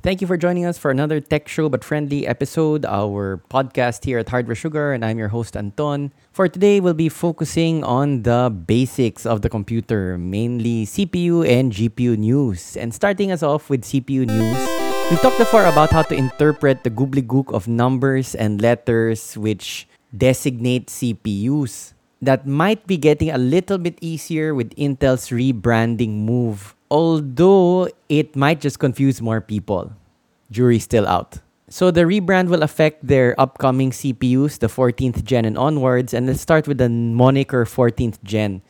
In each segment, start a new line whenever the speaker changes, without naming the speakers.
Thank you for joining us for another tech show but friendly episode, our podcast here at Hardware Sugar, and I'm your host Anton. For today, we'll be focusing on the basics of the computer, mainly CPU and GPU news. And starting us off with CPU news, we've talked before about how to interpret the gobbledygook of numbers and letters which designate CPUs. That might be getting a little bit easier with Intel's rebranding move although it might just confuse more people. Jury's still out. So the rebrand will affect their upcoming CPUs, the 14th gen and onwards, and let's start with the moniker 14th gen.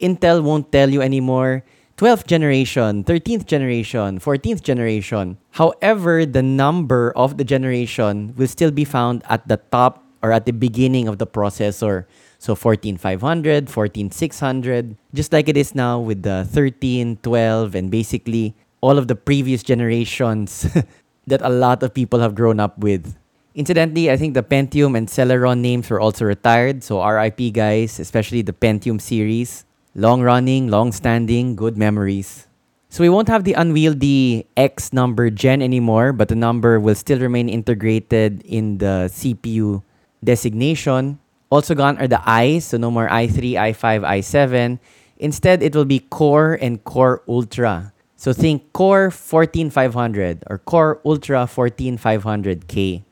Intel won't tell you anymore 12th generation, 13th generation, 14th generation. However, the number of the generation will still be found at the top or at the beginning of the processor. So 14500, 14600, just like it is now with the 13, 12, and basically all of the previous generations that a lot of people have grown up with. Incidentally, I think the Pentium and Celeron names were also retired, so RIP guys, especially the Pentium series. Long running, long standing, good memories. So we won't have the unwieldy X number gen anymore, but the number will still remain integrated in the CPU designation. Also gone are the I's, so no more i3, i5, i7. Instead, it will be Core and Core Ultra. So think Core 14500 or Core Ultra 14500K.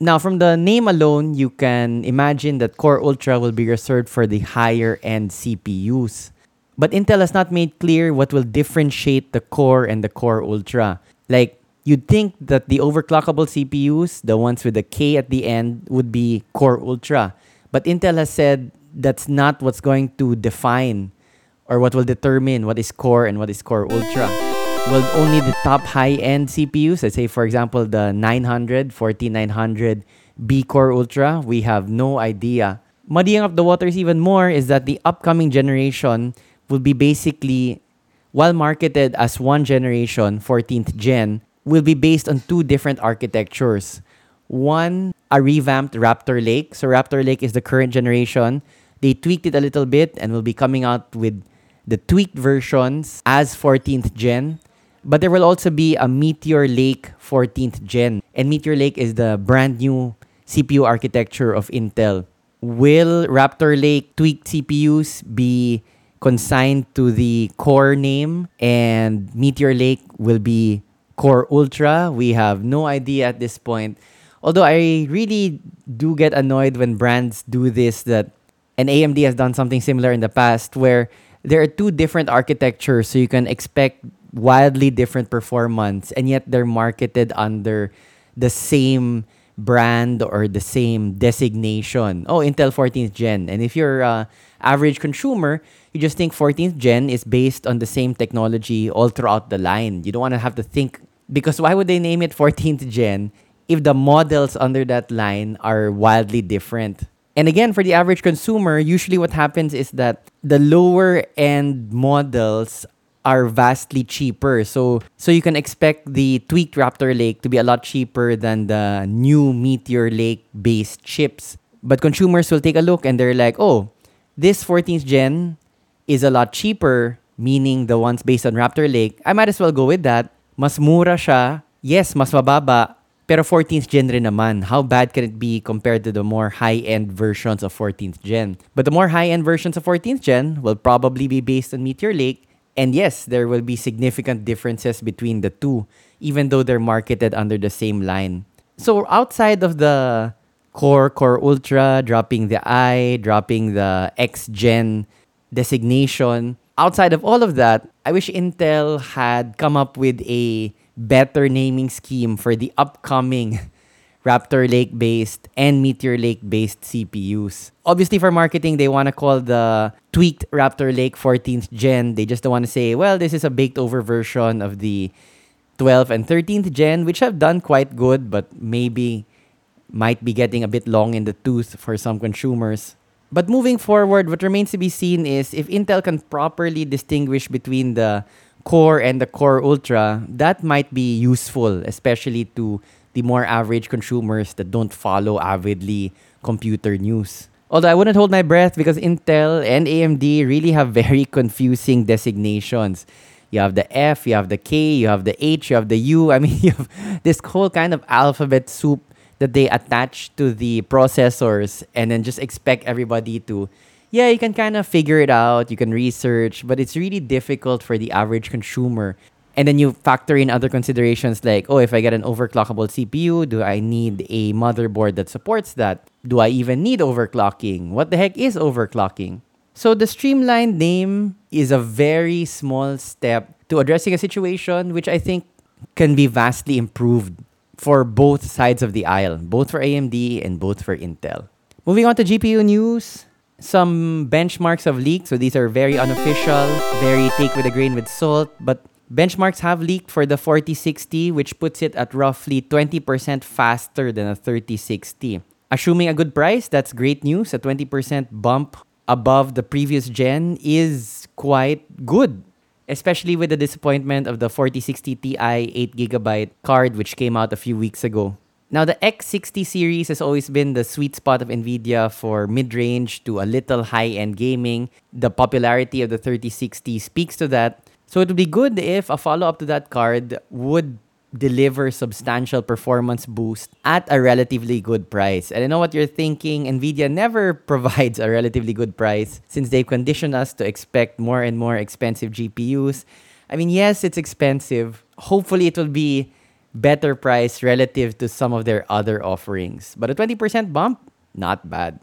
Now, from the name alone, you can imagine that Core Ultra will be reserved for the higher end CPUs. But Intel has not made clear what will differentiate the Core and the Core Ultra. Like, you'd think that the overclockable CPUs, the ones with the K at the end, would be Core Ultra. But Intel has said that's not what's going to define or what will determine what is core and what is core ultra. Well, only the top high end CPUs, let's say, for example, the 900, 14900 be Core Ultra, we have no idea. Muddying up the waters even more is that the upcoming generation will be basically, while marketed as one generation, 14th gen, will be based on two different architectures. One a revamped Raptor Lake. So Raptor Lake is the current generation. They tweaked it a little bit and will be coming out with the tweaked versions as 14th gen. But there will also be a Meteor Lake 14th gen. And Meteor Lake is the brand new CPU architecture of Intel. Will Raptor Lake tweaked CPUs be consigned to the core name and Meteor Lake will be Core Ultra? We have no idea at this point. Although I really do get annoyed when brands do this that and AMD has done something similar in the past where there are two different architectures so you can expect wildly different performance and yet they're marketed under the same brand or the same designation. Oh, Intel 14th gen. And if you're a average consumer, you just think 14th gen is based on the same technology all throughout the line. You don't want to have to think because why would they name it 14th gen if the models under that line are wildly different. And again, for the average consumer, usually what happens is that the lower end models are vastly cheaper. So so you can expect the tweaked Raptor Lake to be a lot cheaper than the new Meteor Lake based chips. But consumers will take a look and they're like, "Oh, this 14th gen is a lot cheaper, meaning the ones based on Raptor Lake. I might as well go with that. Mas mura siya. Yes, mas mababa, Pero 14th gen rin naman, how bad can it be compared to the more high-end versions of 14th gen? But the more high-end versions of 14th gen will probably be based on Meteor Lake. And yes, there will be significant differences between the two, even though they're marketed under the same line. So outside of the Core, Core Ultra, dropping the I, dropping the X Gen designation, outside of all of that, I wish Intel had come up with a better naming scheme for the upcoming Raptor Lake based and Meteor Lake based CPUs. Obviously, for marketing, they want to call the tweaked Raptor Lake 14th gen. They just don't want to say, well, this is a baked over version of the 12th and 13th gen, which have done quite good, but maybe might be getting a bit long in the tooth for some consumers. But moving forward, what remains to be seen is if Intel can properly distinguish between the Core and the Core Ultra, that might be useful, especially to the more average consumers that don't follow avidly computer news. Although I wouldn't hold my breath because Intel and AMD really have very confusing designations. you have the F, you have the K, you have the H, you have the U. I mean, you have this whole kind of alphabet soup that they attach to the processors and then just expect everybody to yeah, you can kind of figure it out, you can research, but it's really difficult for the average consumer. And then you factor in other considerations like, oh, if I get an overclockable CPU, do I need a motherboard that supports that? Do I even need overclocking? What the heck is overclocking? So the streamlined name is a very small step to addressing a situation which I think can be vastly improved for both sides of the aisle, both for AMD and both for Intel. Moving on to GPU news, some benchmarks have leaked. So these are very unofficial, very take with a grain with salt. But benchmarks have leaked for the 4060, which puts it at roughly 20% faster than a 3060. Assuming a good price, that's great news. A 20% bump above the previous gen is quite good, especially with the disappointment of the 4060 Ti 8GB card, which came out a few weeks ago. Now, the X60 series has always been the sweet spot of NVIDIA for mid range to a little high end gaming. The popularity of the 3060 speaks to that. So, it would be good if a follow up to that card would deliver substantial performance boost at a relatively good price. And I know what you're thinking. Nvidia never provides a relatively good price since they've conditioned us to expect more and more expensive GPUs. I mean, yes, it's expensive. Hopefully, it will be better price relative to some of their other offerings. But a 20% bump, not bad.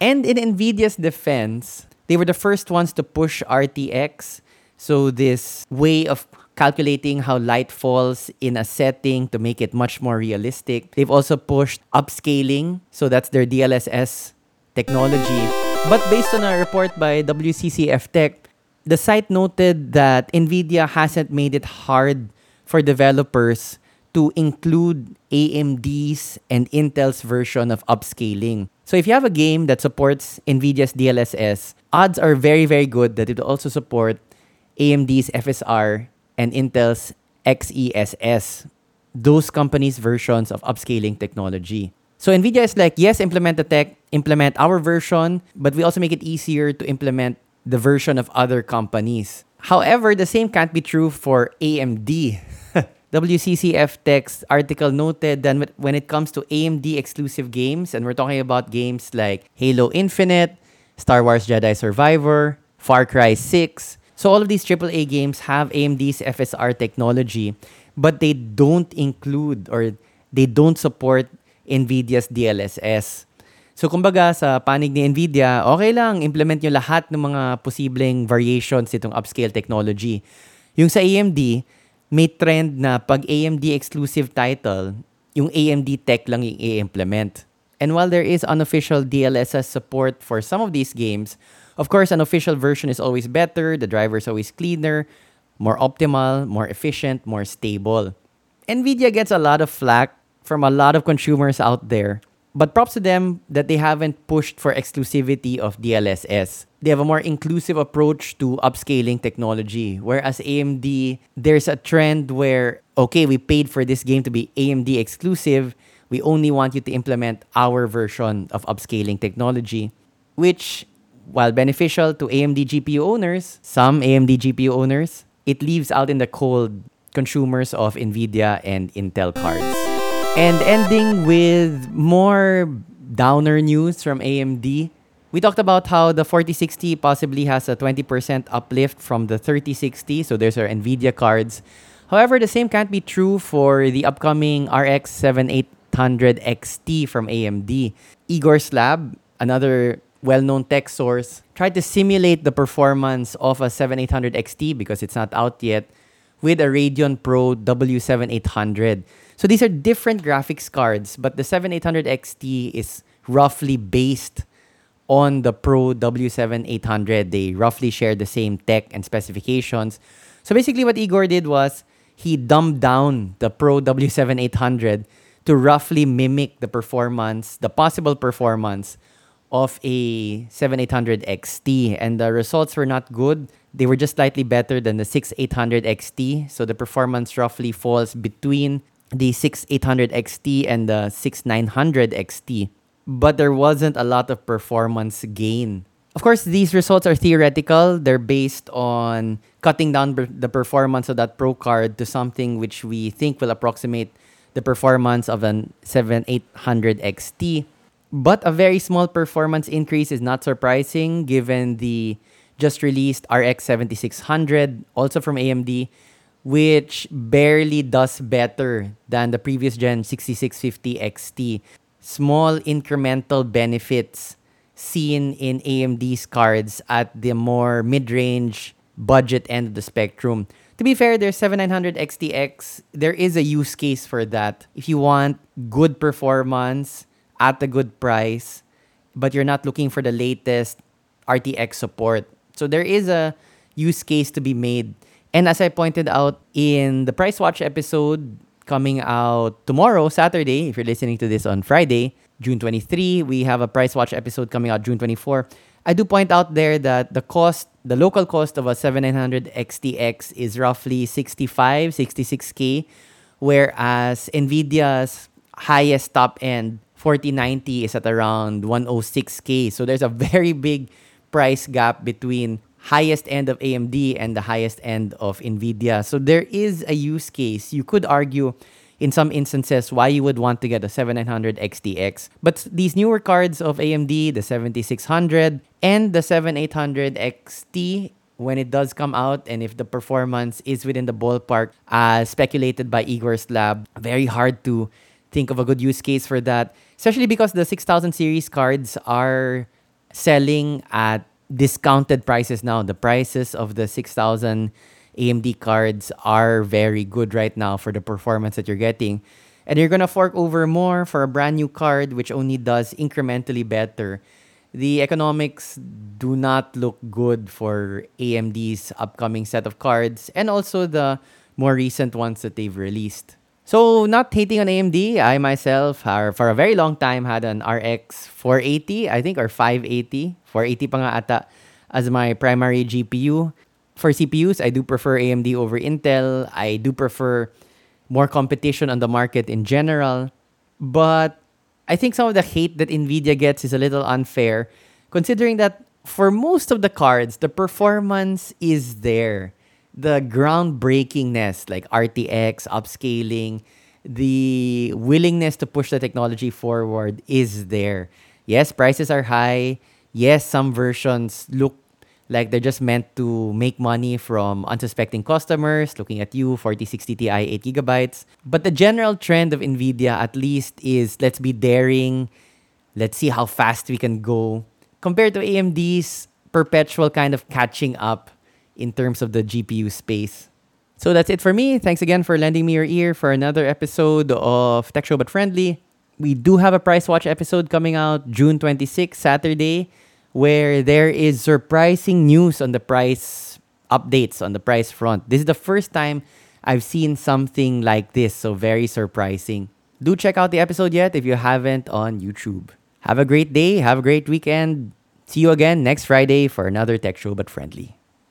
And in Nvidia's defense, they were the first ones to push RTX. So, this way of calculating how light falls in a setting to make it much more realistic. They've also pushed upscaling. So, that's their DLSS technology. But based on a report by WCCF Tech, the site noted that NVIDIA hasn't made it hard for developers to include AMD's and Intel's version of upscaling. So if you have a game that supports NVIDIA's DLSS, odds are very, very good that it will also support AMD's FSR and Intel's XESS, those companies' versions of upscaling technology. So NVIDIA is like, yes, implement the tech, implement our version, but we also make it easier to implement the version of other companies. However, the same can't be true for AMD. WCCF Tech's article noted that when it comes to AMD exclusive games, and we're talking about games like Halo Infinite, Star Wars Jedi Survivor, Far Cry 6, so all of these AAA games have AMD's FSR technology, but they don't include or they don't support NVIDIA's DLSS. So kumbaga sa panig ni NVIDIA, okay lang, implement nyo lahat ng mga posibleng variations nitong upscale technology. Yung sa AMD, may trend na pag AMD exclusive title, yung AMD tech lang yung i-implement. And while there is unofficial DLSS support for some of these games, of course, an official version is always better, the driver is always cleaner, more optimal, more efficient, more stable. NVIDIA gets a lot of flack from a lot of consumers out there but props to them that they haven't pushed for exclusivity of DLSS. They have a more inclusive approach to upscaling technology. Whereas AMD, there's a trend where, okay, we paid for this game to be AMD exclusive. We only want you to implement our version of upscaling technology, which, while beneficial to AMD GPU owners, some AMD GPU owners, it leaves out in the cold consumers of NVIDIA and Intel cards. And ending with more downer news from AMD. We talked about how the 4060 possibly has a 20% uplift from the 3060, so there's our Nvidia cards. However, the same can't be true for the upcoming RX 7800 XT from AMD. Igor's Lab, another well-known tech source, tried to simulate the performance of a 7800 XT because it's not out yet with a Radeon Pro W7800. So these are different graphics cards, but the 7800 XT is roughly based on the Pro W7800. They roughly share the same tech and specifications. So basically, what Igor did was he dumbed down the Pro W7800 to roughly mimic the performance, the possible performance of a 7800 XT. And the results were not good. They were just slightly better than the 6800 XT. So the performance roughly falls between the 6800 XT and the 6900 XT, but there wasn't a lot of performance gain Of course, these results are theoretical. They're based on cutting down the performance of that Pro card to something which we think will approximate the performance of an 7800 XT. But a very small performance increase is not surprising given the just released RX 7600, also from AMD, which barely does better than the previous gen 6650 XT. Small incremental benefits seen in AMD's cards at the more mid range budget end of the spectrum. To be fair, there's 7900 XTX. There is a use case for that. If you want good performance at a good price, but you're not looking for the latest RTX support. So there is a use case to be made. And as I pointed out in the Price Watch episode coming out tomorrow, Saturday, if you're listening to this on Friday, June 23, we have a Price Watch episode coming out June 24. I do point out there that the cost, the local cost of a 7900 XTX is roughly 65, 66K, whereas NVIDIA's highest top end 4090 is at around 106K. So there's a very big price gap between highest end of AMD and the highest end of Nvidia. So there is a use case. You could argue in some instances why you would want to get a 7900 XTX. But these newer cards of AMD, the 7600 and the 7800 XT, when it does come out and if the performance is within the ballpark as speculated by Igor's lab, very hard to think of a good use case for that, especially because the 6000 series cards are selling at discounted prices now. The prices of the 6000 AMD cards are very good right now for the performance that you're getting. And you're gonna fork over more for a brand new card, which only does incrementally better. The economics do not look good for AMD's upcoming set of cards and also the more recent ones that they've released. So, not hating on AMD, I myself, are, for a very long time, had an RX 480, I think, or 580. 480 pa nga ata as my primary GPU for CPUs, I do prefer AMD over Intel. I do prefer more competition on the market in general. But I think some of the hate that Nvidia gets is a little unfair, considering that for most of the cards, the performance is there. The groundbreakingness, like RTX, upscaling, the willingness to push the technology forward is there. Yes, prices are high. Yes, some versions look like they're just meant to make money from unsuspecting customers looking at you 4060 Ti 8 gigabytes. But the general trend of Nvidia at least is let's be daring, let's see how fast we can go compared to AMD's perpetual kind of catching up in terms of the GPU space. So that's it for me. Thanks again for lending me your ear for another episode of Tech Show But Friendly. We do have a Price Watch episode coming out June 26, Saturday where there is surprising news on the price updates on the price front. This is the first time I've seen something like this, so very surprising. Do check out the episode yet if you haven't on YouTube. Have a great day, have a great weekend. See you again next Friday for another tech show but friendly.